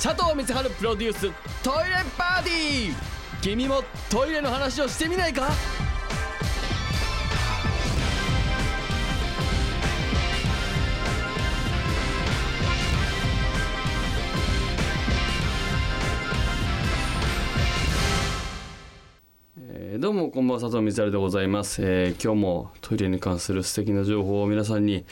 佐藤光晴プロデューストイレパーティー。君もトイレの話をしてみないか？えーどうもこんばんは佐藤光晴でございます、えー今日もトイレに関する素敵な情報を皆さんに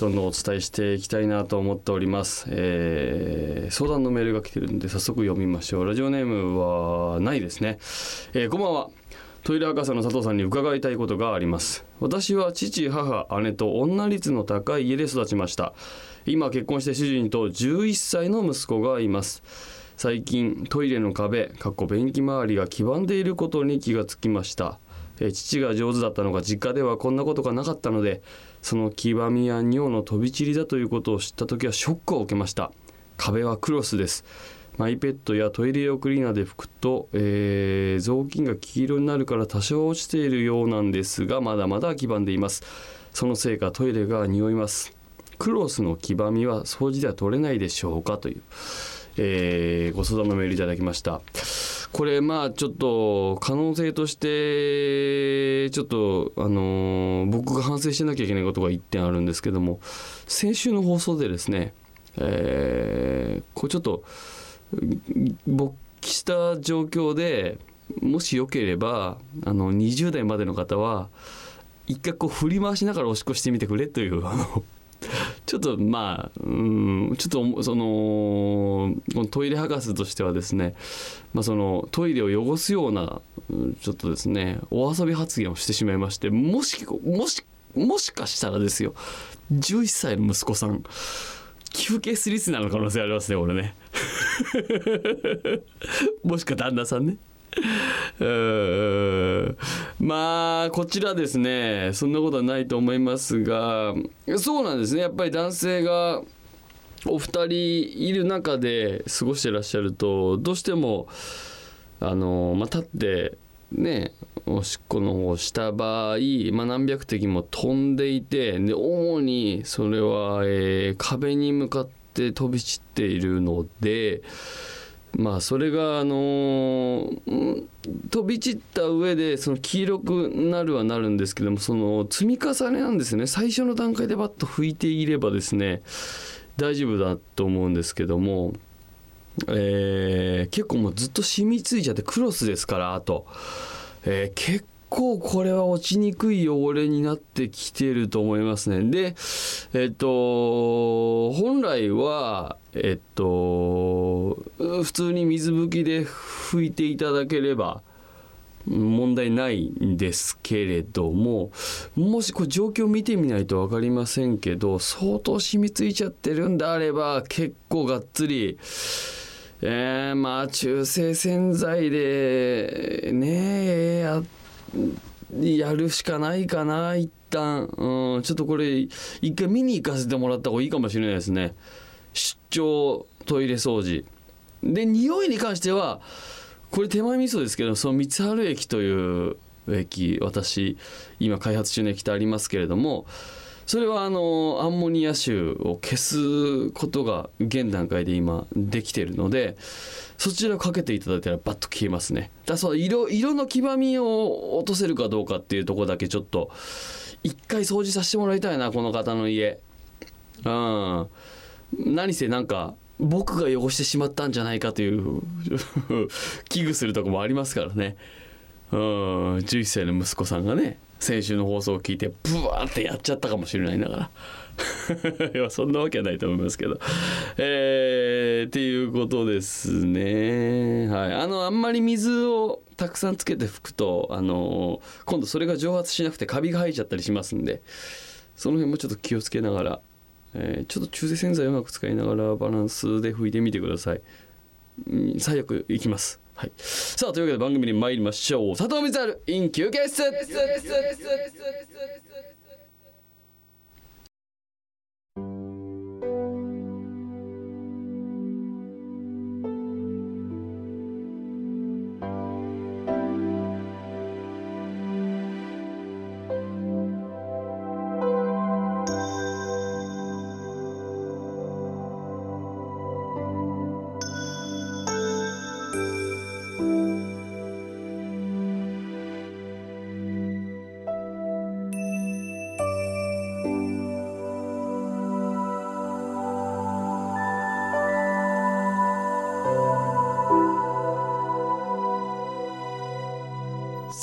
どんどんお伝えしていきたいなと思っております、えー相談のメールが来てるんで早速読みましょう。ラジオネームはないですね、えーこんばんは。トイレ博士の佐藤さんに伺いたいことがあります。私は父母姉と女率の高い家で育ちました。今結婚して主人と11歳の息子がいます。最近トイレの壁かっこ便器周りが黄ばんでいることに気がつきました。え父が上手だったのが実家ではこんなことがなかったのでその黄ばみや尿の飛び散りだということを知った時はショックを受けました。壁はクロスです。マイペットやトイレ用クリーナーで拭くと、えー雑巾が黄色になるから多少落ちているようなんですがまだまだ黄ばんでいます。そのせいかトイレが匂います。クロスの黄ばみは掃除では取れないでしょうかという、えーご相談のメールいただきました。これまあちょっと可能性としてちょっとあの僕が反省しなきゃいけないことが1点あるんですけども先週の放送でですね、えこうちょっと勃起した状況でもしよければあの20代までの方は一回こう振り回しながらおしっこしてみてくれというあのちょっとまあうんちょっとそのこのトイレ博士としてはですね、まあ、そのトイレを汚すようなちょっとですねお遊び発言をしてしまいましてもしもしもしかしたらですよ11歳の息子さん休憩スリスナーの可能性ありますね俺ね。もしくは旦那さんね。まあこちらですね。そんなことはないと思いますが。そうなんですね。やっぱり男性がお二人いる中で過ごしてらっしゃるとどうしてもあの、まあ、立ってねおしっこの方をした場合、まあ、何百滴も飛んでいてで主にそれは、えー壁に向かって飛び散っているので。まあそれがあのー飛び散った上でその黄色くなるはなるんですけどもその積み重ねなんですね。最初の段階でバッと拭いていればですね大丈夫だと思うんですけども、えー結構もうずっと染みついちゃってクロスですからあと、えー結構これは落ちにくい汚れになってきてると思いますね。でえっと本来はえっと普通に水拭きで拭いていただければ問題ないんですけれどももしこれ状況を見てみないと分かりませんけど相当染みついちゃってるんであれば結構がっつりえー、まあ中性洗剤でねややるしかないかな一旦、うん、ちょっとこれ一回見に行かせてもらった方がいいかもしれないですね。出張トイレ掃除。で匂いに関してはこれ手前味噌ですけどその三春液という液私今開発中の液体ありますけれどもそれはあのアンモニア臭を消すことが現段階で今できているのでそちらをかけていただいたらバッと消えますね。だその色色の黄ばみを落とせるかどうかっていうところだけちょっと一回掃除させてもらいたいなこの方の家。うん。何せなんか僕が汚してしまったんじゃないかという 危惧するとこもありますからね。うん11歳の息子さんがね先週の放送を聞いてブワーってやっちゃったかもしれないんだから。いやそんなわけはないと思いますけど。えー、っていうことですね。はい。あのあんまり水をたくさんつけて拭くとあの今度それが蒸発しなくてカビが生えちゃったりしますんでその辺もちょっと気をつけながら、えーちょっと中性洗剤をうまく使いながらバランスで拭いてみてください。最悪いきます。はい、さあというわけで番組に参りましょう。佐藤光晴 in 休憩室。